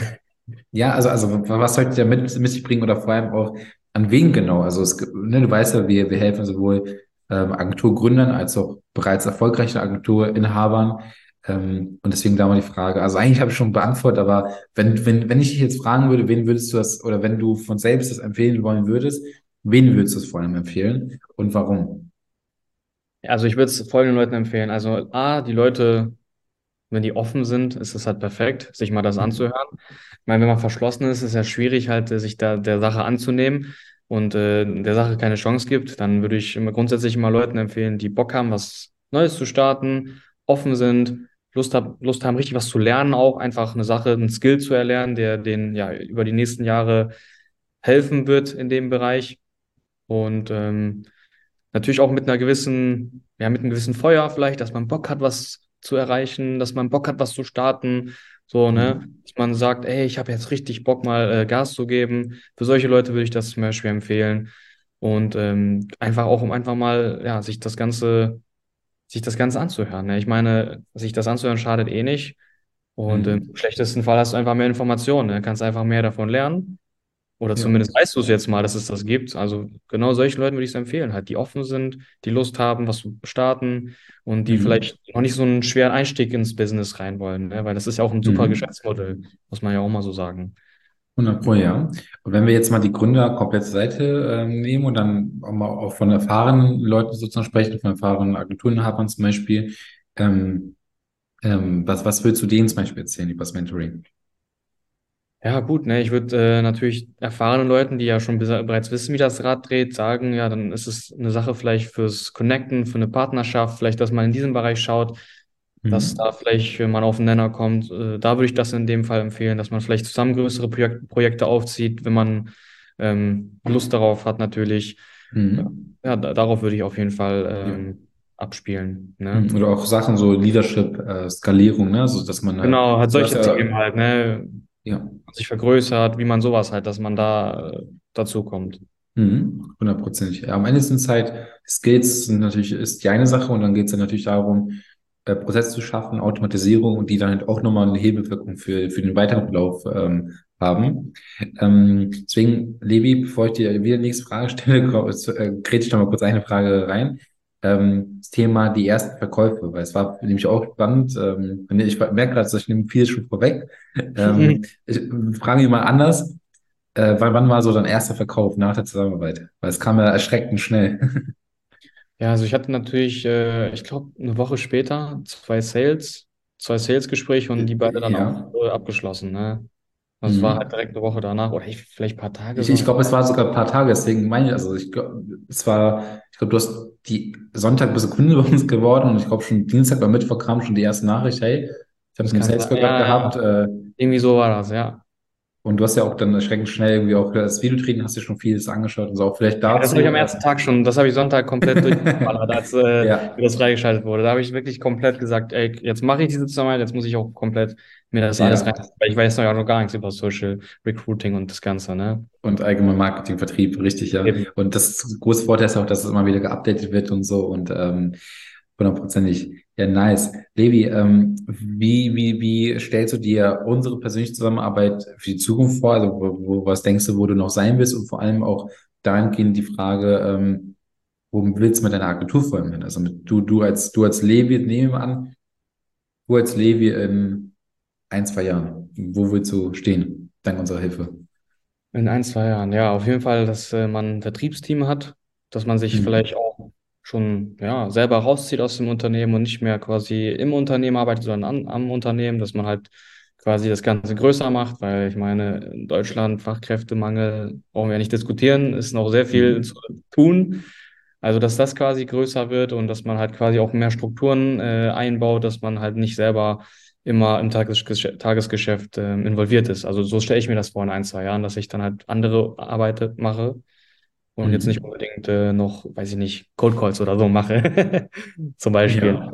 Ja, also, also was sollte der mit, mit sich bringen oder vor allem auch an wen genau? Also es, ne, du weißt ja, wir, wir helfen sowohl ähm, Agenturgründern als auch bereits erfolgreichen Agenturinhabern. Ähm, und deswegen da mal die Frage, also eigentlich habe ich schon beantwortet, aber wenn, wenn, wenn ich dich jetzt fragen würde, wen würdest du das, oder wenn du von selbst das empfehlen wollen würdest, wen würdest du es vor allem empfehlen und warum? Also ich würde es folgenden Leuten empfehlen. Also A, die Leute, wenn die offen sind, ist es halt perfekt, sich mal das Mhm. anzuhören. Ich meine, wenn man verschlossen ist, ist es ja schwierig, halt äh, sich da der Sache anzunehmen und äh, der Sache keine Chance gibt. Dann würde ich immer grundsätzlich immer Leuten empfehlen, die Bock haben, was Neues zu starten, offen sind, Lust, hab, Lust haben, richtig was zu lernen, auch einfach eine Sache, einen Skill zu erlernen, der denen ja über die nächsten Jahre helfen wird in dem Bereich. Und ähm, Natürlich auch mit einer gewissen, ja, mit einem gewissen Feuer vielleicht, dass man Bock hat, was zu erreichen, dass man Bock hat, was zu starten. So, ne? Mhm. Dass man sagt, ey, ich habe jetzt richtig Bock, mal äh, Gas zu geben. Für solche Leute würde ich das zum Beispiel empfehlen. Und ähm, einfach auch, um einfach mal, ja, sich das Ganze, sich das Ganze anzuhören. Ne? Ich meine, sich das anzuhören schadet eh nicht. Und ähm, im Mhm. schlechtesten Fall hast du einfach mehr Informationen, ne? Kannst einfach mehr davon lernen. Oder Ja. zumindest weißt du es jetzt mal, dass es das gibt. Also genau solchen Leuten würde ich es empfehlen, halt, die offen sind, die Lust haben, was zu starten und die Mhm. vielleicht noch nicht so einen schweren Einstieg ins Business rein wollen, ne? Weil das ist ja auch ein super Mhm. Geschäftsmodell, muss man ja auch mal so sagen. 100 Pro, ja. Und wenn wir jetzt mal die Gründer komplett zur Seite ähm, nehmen und dann auch mal auch von erfahrenen Leuten sozusagen sprechen, von erfahrenen Agenturinhabern zum Beispiel, ähm, ähm, was, was willst du denen zum Beispiel erzählen über das Mentoring? Ja, gut, ne? Ich würde äh, natürlich erfahrenen Leuten, die ja schon bereits wissen, wie das Rad dreht, sagen, ja, dann ist es eine Sache vielleicht fürs Connecten, für eine Partnerschaft, vielleicht, dass man in diesem Bereich schaut, dass Mhm. da vielleicht äh, man auf den Nenner kommt. Äh, da würde ich das in dem Fall empfehlen, dass man vielleicht zusammen größere Projek Projekte aufzieht, wenn man ähm, Lust darauf hat, natürlich. Mhm. Ja, da, darauf würde ich auf jeden Fall Ja. ähm, abspielen. Ne? Mhm. Oder auch Sachen so Leadership, äh, Skalierung, ne? So, dass man halt, Genau, halt hast solche ja, Themen halt, ne? Ja. Sich vergrößert, wie man sowas halt, dass man da äh, dazu kommt. Mhm, hundertprozentig. Ja, am Ende sind es halt Skills, sind natürlich ist die eine Sache und dann geht es dann natürlich darum, äh, Prozesse zu schaffen, Automatisierung und die dann halt auch nochmal eine Hebelwirkung für, für den weiteren Verlauf ähm, haben. Ähm, deswegen, Levi, bevor ich dir wieder die nächste Frage stelle, äh, grätsch ich noch mal kurz eine Frage rein. Ähm, das Thema die ersten Verkäufe, weil es war nämlich auch spannend. Ähm, ich merke gerade, ich nehme vieles schon vorweg. Ähm, ich frage mich mal anders. Äh, wann, war so dein erster Verkauf nach der Zusammenarbeit? Weil es kam ja erschreckend schnell. Ja, also ich hatte natürlich, äh, ich glaube, eine Woche später zwei Sales, zwei Sales-Gespräche und die beide dann auch Ja. äh, abgeschlossen, ne? Also es war halt Mhm. direkt eine Woche danach oder ich, vielleicht ein paar Tage Ich, ich glaube, es war sogar ein paar Tage, deswegen meine ich, also ich glaube, es war, ich glaube, du hast die Sonntag bist du Kunde bei uns geworden und ich glaube schon Dienstag oder Mittwoch kam schon die erste Nachricht, hey, ich habe einen kann sein. Sales Call Ja, gehabt, ja. äh, Irgendwie so war das, ja. Und du hast ja auch dann erschreckend schnell irgendwie auch das Video drehen, hast dir schon vieles angeschaut und so auch vielleicht Ja, das habe ich dazu, am ersten Tag schon, das habe ich Sonntag komplett durchgeballert, als äh, ja, das freigeschaltet wurde. Da habe ich wirklich komplett gesagt, ey, jetzt mache ich diese Zusammenarbeit, jetzt muss ich auch komplett mir das alles rein, ja. weil ich weiß noch, ja noch gar nichts über Social Recruiting und das Ganze, ne? Und allgemein Marketing, Vertrieb, richtig, ja. Eben. Und das große Vorteil ist auch, dass es immer wieder geupdatet wird und so und ähm, hundertprozentig. Ja, nice. Levi, ähm, wie, wie, wie stellst du dir unsere persönliche Zusammenarbeit für die Zukunft vor? Also, wo, wo, was denkst du, wo du noch sein willst? Und vor allem auch dahingehend die Frage, ähm, wo willst du mit deiner Agentur vor allem hin? Also mit, du, du als, du als Levi, nehmen wir an, du als Levi in ein, zwei Jahren, wo willst du stehen, dank unserer Hilfe? In ein, zwei Jahren, ja, auf jeden Fall, dass äh, man ein Vertriebsteam hat, dass man sich Mhm. vielleicht auch schon ja, selber rauszieht aus dem Unternehmen und nicht mehr quasi im Unternehmen arbeitet, sondern an, am Unternehmen, dass man halt quasi das Ganze größer macht, weil ich meine, in Deutschland Fachkräftemangel brauchen wir ja nicht diskutieren, ist noch sehr viel zu Mhm. tun. Also, dass das quasi größer wird und dass man halt quasi auch mehr Strukturen äh, einbaut, dass man halt nicht selber immer im Tagesgeschäft, Tagesgeschäft ähm, involviert ist. Also so stelle ich mir das vor in ein, zwei Jahren, dass ich dann halt andere Arbeit mache und jetzt nicht Mhm. unbedingt äh, noch, weiß ich nicht, Cold Calls oder so mache. Zum Beispiel. Ja.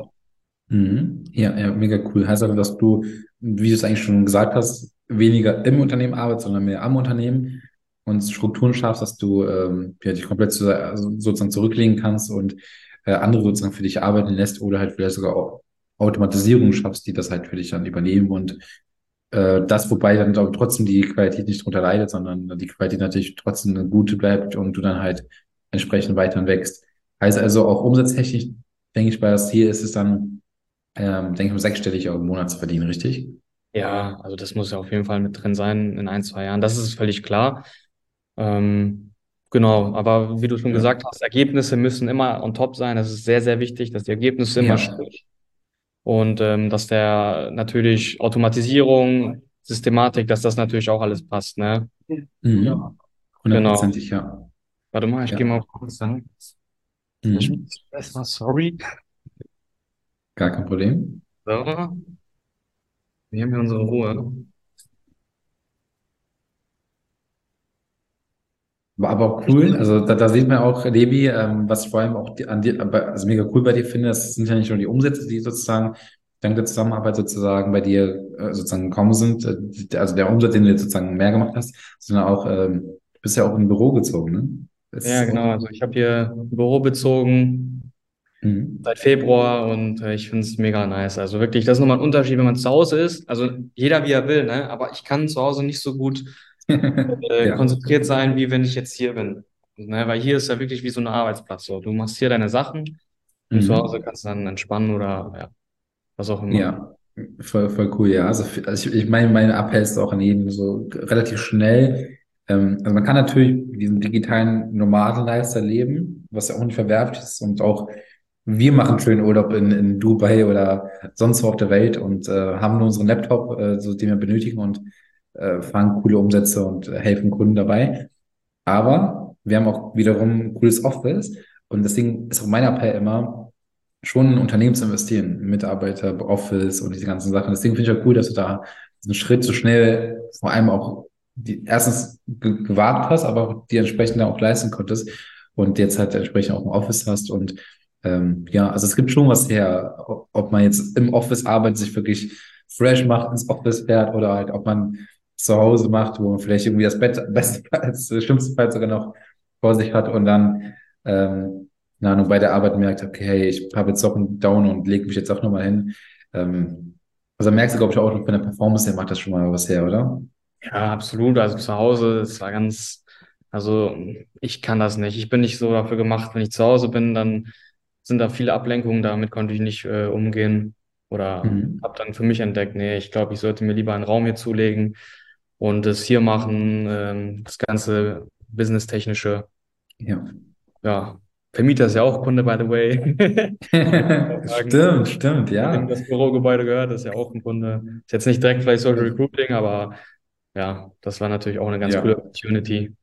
Mhm. Ja, ja, mega cool. Heißt aber, dass du, wie du es eigentlich schon gesagt hast, weniger im Unternehmen arbeitest, sondern mehr am Unternehmen und Strukturen schaffst, dass du ähm, ja, dich komplett zu, also sozusagen zurücklegen kannst und äh, andere sozusagen für dich arbeiten lässt oder halt vielleicht sogar auch Automatisierung schaffst, die das halt für dich dann übernehmen und äh, das, wobei dann aber trotzdem die Qualität nicht drunter leidet, sondern die Qualität natürlich trotzdem eine gute bleibt und du dann halt entsprechend weiter wächst. Heißt also auch umsatztechnisch, denke ich, bei das Ziel ist es dann, ähm, denke ich mal, sechsstellig auch im Monat zu verdienen, richtig? Ja, also das muss ja auf jeden Fall mit drin sein in ein, zwei Jahren. Das ist völlig klar. Ähm, Genau, aber wie du schon Ja. gesagt hast, Ergebnisse müssen immer on top sein. Das ist sehr, sehr wichtig, dass die Ergebnisse immer Ja. stimmen. Und ähm, dass der natürlich Automatisierung, Systematik, dass das natürlich auch alles passt, ne? Mhm. Genau. Hundertprozentig, ja. Warte mal, ich Ja. gehe mal kurz dann. Mhm. Erstmal sorry. Gar kein Problem. So. Wir haben hier unsere Ruhe. War aber auch cool. Also da, da sieht man auch, Levi, ähm, was ich vor allem auch die, an dir, also mega cool bei dir finde, das sind ja nicht nur die Umsätze, die sozusagen dank der Zusammenarbeit sozusagen bei dir äh, sozusagen gekommen sind, äh, also der Umsatz, den du jetzt sozusagen mehr gemacht hast, sondern auch, ähm, du bist ja auch in ein Büro gezogen, ne? Das Ja, genau. Also ich habe hier ein Büro bezogen Mhm. seit Februar und äh, ich finde es mega nice. Also wirklich, das ist nochmal ein Unterschied, wenn man zu Hause ist. Also jeder wie er will, ne? Aber ich kann zu Hause nicht so gut äh, Ja. konzentriert sein, wie wenn ich jetzt hier bin. Ne? Weil hier ist ja wirklich wie so ein Arbeitsplatz. So. Du machst hier deine Sachen und zu Mhm. Hause kannst du dann entspannen oder ja, was auch immer. Ja, voll, voll cool, ja. Also, also ich, ich meine, mein Appell ist auch an jeden so relativ schnell. Ähm, also man kann natürlich diesen digitalen Nomaden-Lifestyle leben, was ja auch nicht verwerflich ist und auch wir machen schönen Urlaub in, in Dubai oder sonst wo auf der Welt und äh, haben nur unseren Laptop, äh, so den wir benötigen und äh, fahren coole Umsätze und äh, helfen Kunden dabei. Aber wir haben auch wiederum ein cooles Office und deswegen ist auch mein Appell immer, schon in Unternehmen zu investieren, Mitarbeiter, Office und diese ganzen Sachen. Deswegen finde ich auch cool, dass du da diesen Schritt so schnell vor allem auch die, erstens ge gewagt hast, aber auch die entsprechend auch leisten konntest und jetzt halt entsprechend auch ein Office hast und ähm, ja, also es gibt schon was her, ob man jetzt im Office arbeitet, sich wirklich fresh macht, ins Office fährt oder halt, ob man zu Hause macht, wo man vielleicht irgendwie das Bett bestenfalls, schlimmstenfalls sogar noch vor sich hat und dann ähm, na, nur bei der Arbeit merkt, okay, hey, ich habe jetzt doch einen Down und lege mich jetzt auch nochmal hin. Ähm, also merkst du, glaube ich, auch von der Performance her macht das schon mal was her, oder? Ja, absolut. Also zu Hause, es war ganz, also ich kann das nicht. Ich bin nicht so dafür gemacht, wenn ich zu Hause bin, dann sind da viele Ablenkungen, damit konnte ich nicht äh, umgehen oder Mhm. habe dann für mich entdeckt, nee, ich glaube, ich sollte mir lieber einen Raum hier zulegen und es hier machen, ähm, das ganze Business-technische. Ja. Ja, Vermieter ist ja auch Kunde, by the way. Stimmt, stimmt, ja. das Bürogebäude gehört, ist ja auch ein Kunde. Ist jetzt nicht direkt vielleicht Social Recruiting, aber ja, das war natürlich auch eine ganz Ja. coole Opportunity.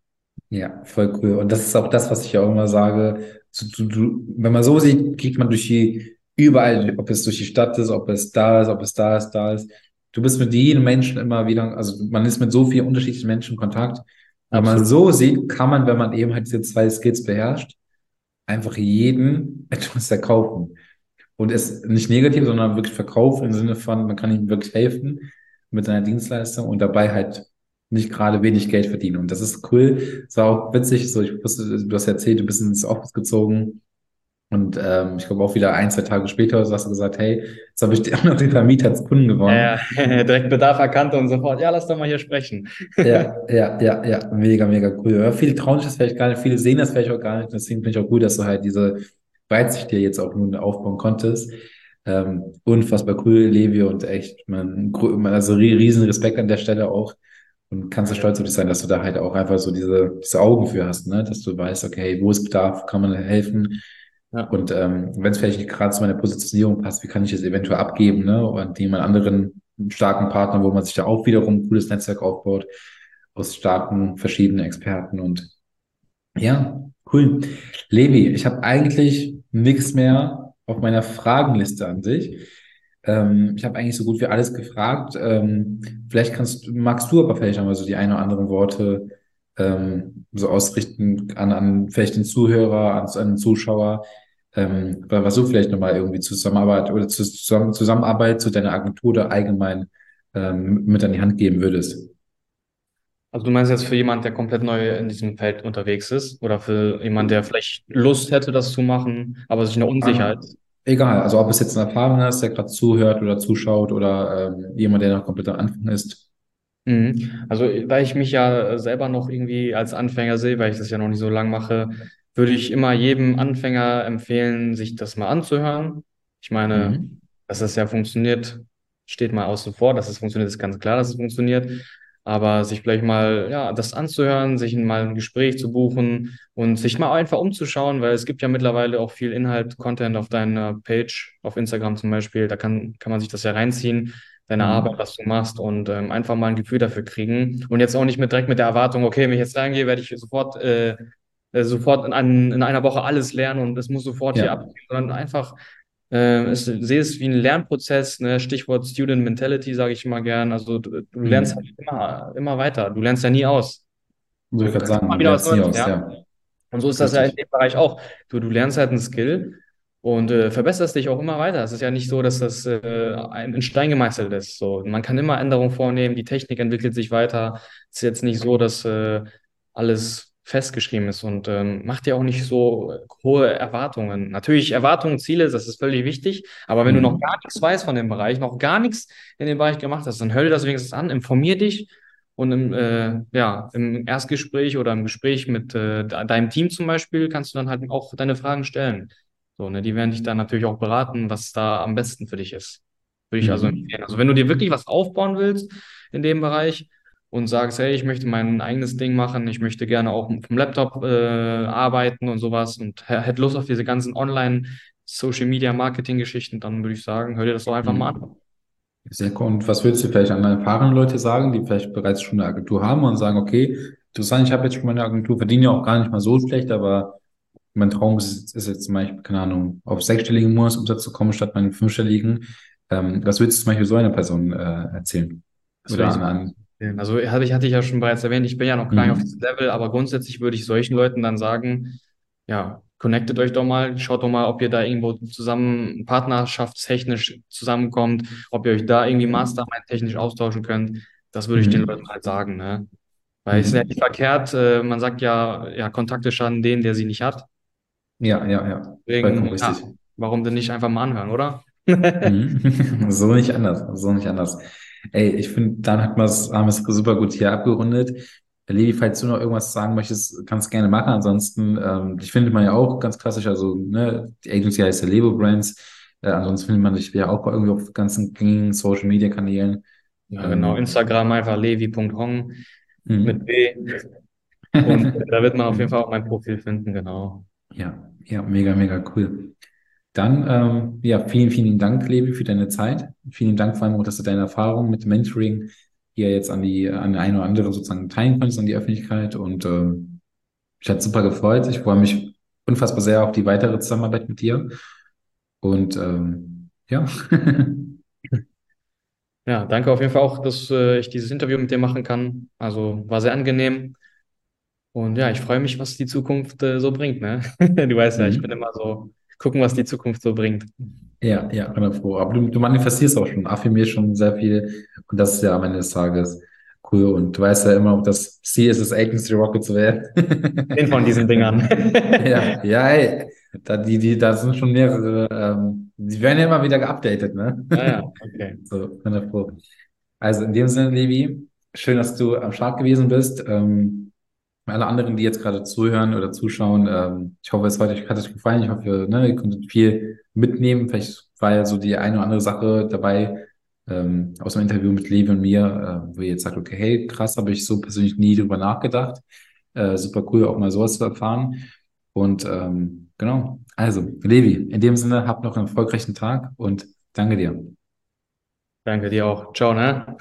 Ja, voll cool. Und das ist auch das, was ich ja auch immer sage. Du, du, wenn man so sieht, kriegt man durch die, überall, ob es durch die Stadt ist, ob es da ist, ob es da ist, da ist. Du bist mit jedem Menschen immer wieder, also man ist mit so vielen unterschiedlichen Menschen in Kontakt. Wenn man so sieht, kann man, wenn man eben halt diese zwei Skills beherrscht, einfach jeden etwas verkaufen. Und es nicht negativ, sondern wirklich verkaufen im Sinne von, man kann ihm wirklich helfen mit seiner Dienstleistung und dabei halt nicht gerade wenig Geld verdienen. Und das ist cool. Es war auch witzig, so ich wusste, du hast erzählt, du bist ins Office gezogen und ähm, ich glaube auch wieder ein, zwei Tage später hast du gesagt, hey, jetzt habe ich dir auch noch den Vermieter als Kunden gewonnen. Ja, ja, direkt Bedarf erkannt und sofort, ja, lass doch mal hier sprechen. Ja, ja, ja, ja, mega, mega cool. Ja, viele trauen sich das vielleicht gar nicht, viele sehen das vielleicht auch gar nicht. Deswegen finde ich auch gut, dass du halt diese Weitsicht dir jetzt auch nun aufbauen konntest. Ähm, unfassbar cool, Levi, und echt, man, also rie- riesen Respekt an der Stelle auch. Und kannst du stolz auf dich sein, dass du da halt auch einfach so diese, diese Augen für hast, ne? Dass du weißt, okay, wo ist Bedarf, kann man helfen? Ja. Und ähm, wenn es vielleicht gerade zu meiner Positionierung passt, wie kann ich es eventuell abgeben, ne? Und jemand anderen starken Partner, wo man sich da auch wiederum ein cooles Netzwerk aufbaut, aus starken verschiedenen Experten und ja, cool. Levi, ich habe eigentlich nichts mehr auf meiner Fragenliste an sich. Ähm, ich habe eigentlich so gut wie alles gefragt. Ähm, vielleicht kannst, magst du aber vielleicht nochmal so die ein oder anderen Worte ähm, so ausrichten an, an vielleicht den Zuhörer, an, an den Zuschauer, ähm, was du vielleicht nochmal irgendwie Zusammenarbeit oder zu, zusammen, Zusammenarbeit zu deiner Agentur oder allgemein ähm, mit an die Hand geben würdest. Also du meinst jetzt für jemand, der komplett neu in diesem Feld unterwegs ist oder für jemand, der vielleicht Lust hätte, das zu machen, aber sich noch unsicher Ah, ist? Egal, also ob es jetzt eine Erfahrung hast, der gerade zuhört oder zuschaut oder ähm, jemand, der noch komplett am Anfang ist. Mhm. Also da ich mich ja selber noch irgendwie als Anfänger sehe, weil ich das ja noch nicht so lang mache, würde ich immer jedem Anfänger empfehlen, sich das mal anzuhören. Ich meine, Mhm. dass das ja funktioniert, steht mal außen vor. Dass es funktioniert, ist ganz klar, dass es funktioniert. Aber sich vielleicht mal, ja, das anzuhören, sich mal ein Gespräch zu buchen und sich mal einfach umzuschauen, weil es gibt ja mittlerweile auch viel Inhalt, Content auf deiner Page, auf Instagram zum Beispiel, da kann, kann man sich das ja reinziehen, deine Arbeit, Mhm. was du machst und ähm, einfach mal ein Gefühl dafür kriegen. Und jetzt auch nicht mit direkt mit der Erwartung, okay, wenn ich jetzt reingehe, werde ich sofort, äh, äh, sofort in, an, in einer Woche alles lernen und es muss sofort hier Ja. abgehen, sondern einfach äh, es, sehe es wie ein Lernprozess, ne? Stichwort Student Mentality, sage ich immer gern. Also du, du lernst halt Mhm. immer, immer weiter. Du lernst ja nie aus. So, ich du sagen, immer du wieder was lernst nie Neues aus, lernen. ja. Und so ist das ja in dem Bereich auch. Du, du lernst halt einen Skill und äh, verbesserst dich auch immer weiter. Es ist ja nicht so, dass das äh, ein- in Stein gemeißelt ist. So, man kann immer Änderungen vornehmen, die Technik entwickelt sich weiter. Es ist jetzt nicht so, dass äh, alles festgeschrieben ist und ähm, macht dir auch nicht so hohe Erwartungen. Natürlich Erwartungen, Ziele, das ist völlig wichtig, aber wenn du noch gar Mhm. nichts weißt von dem Bereich, noch gar nichts in dem Bereich gemacht hast, dann hör dir das wenigstens an, informier dich und im, äh, ja, im Erstgespräch oder im Gespräch mit äh, de- deinem Team zum Beispiel kannst du dann halt auch deine Fragen stellen. So, ne, die werden dich dann natürlich auch beraten, was da am besten für dich ist. Würde ich also Mhm. empfehlen. Also wenn du dir wirklich was aufbauen willst in dem Bereich und sagst, hey, ich möchte mein eigenes Ding machen, ich möchte gerne auch vom Laptop äh, arbeiten und sowas und hätte Lust auf diese ganzen Online- Social Media Marketing Geschichten, dann würde ich sagen, hör dir das doch einfach mal an. Mhm. Sehr cool. Und was würdest du vielleicht an erfahrene Leute sagen, die vielleicht bereits schon eine Agentur haben und sagen, okay, interessant, ich habe jetzt schon meine Agentur, verdiene ja auch gar nicht mal so schlecht, aber mein Traum ist, ist jetzt zum Beispiel, keine Ahnung, auf sechsstelligen Monatsumsatz zu kommen statt meinen fünfstelligen. Ähm, was würdest du zum Beispiel so einer Person äh, erzählen? Das Oder an, so an. Also hatte ich, hatte ich ja schon bereits erwähnt, ich bin ja noch gar nicht auf diesem mhm. Level, aber grundsätzlich würde ich solchen Leuten dann sagen, ja, connectet euch doch mal, schaut doch mal, ob ihr da irgendwo zusammen partnerschaftstechnisch zusammenkommt, ob ihr euch da irgendwie mastermind-technisch austauschen könnt. Das würde ich den Leuten Mhm. halt sagen, ne? Weil es ist ja nicht Mhm. verkehrt, äh, man sagt ja, ja, Kontakte schaden denen, der sie nicht hat. Ja, ja, ja, Deswegen, ja, warum denn nicht einfach mal anhören, oder? Mhm. So nicht anders, so nicht anders. Ey, ich finde, dann hat man es, haben wir es super gut hier abgerundet. Levi, falls du noch irgendwas sagen möchtest, kannst du gerne machen. Ansonsten, ähm, ich finde man ja auch ganz klassisch, also ne, die Agency heißt ja Lebo Brands. Äh, ansonsten findet man dich ja auch irgendwie auf ganzen gängigen Social Media Kanälen. Ja, genau. Ähm, Instagram einfach levi.hong mit mhm. B. Und da wird man auf jeden Fall auch mein Profil finden, genau. Ja, ja, mega, mega cool. Dann, ähm, ja, vielen, vielen Dank, Levi, für deine Zeit. Vielen Dank vor allem auch, dass du deine Erfahrung mit Mentoring hier jetzt an die, an die eine oder andere sozusagen teilen konntest, an die Öffentlichkeit. Und ähm, ich hat super gefreut. Ich freue mich unfassbar sehr auf die weitere Zusammenarbeit mit dir. Und ähm, ja, Ja, danke auf jeden Fall auch, dass äh, ich dieses Interview mit dir machen kann. Also war sehr angenehm. Und ja, ich freue mich, was die Zukunft äh, so bringt, ne? Du weißt ja, ich bin Mhm. immer so, gucken, was die Zukunft so bringt. ja, ja, 100 Pro. Aber du, du manifestierst auch schon, affirmierst schon sehr viel. Und das ist ja am Ende des Tages cool. Und du weißt ja immer, das Ziel ist es, Agency Rocket zu werden. Den von diesen Dingern. Ja, ja, ey, da, die, die, da sind schon mehrere, ähm, die werden ja immer wieder geupdatet, ne? Ah ja, okay. So, 100 Pro. Also in dem Sinne, Levi, schön, dass du am Start gewesen bist. Ähm, alle anderen, die jetzt gerade zuhören oder zuschauen, ähm, ich hoffe, es hat euch, hat euch gefallen. Ich hoffe, ne, ihr konntet viel mitnehmen. Vielleicht war ja so die eine oder andere Sache dabei, ähm, aus dem Interview mit Levi und mir, äh, wo ihr jetzt sagt, okay, hey, krass, habe ich so persönlich nie drüber nachgedacht. Äh, super cool, auch mal sowas zu erfahren. Und ähm, genau, also, Levi, in dem Sinne, habt noch einen erfolgreichen Tag und danke dir. Danke dir auch. Ciao, ne?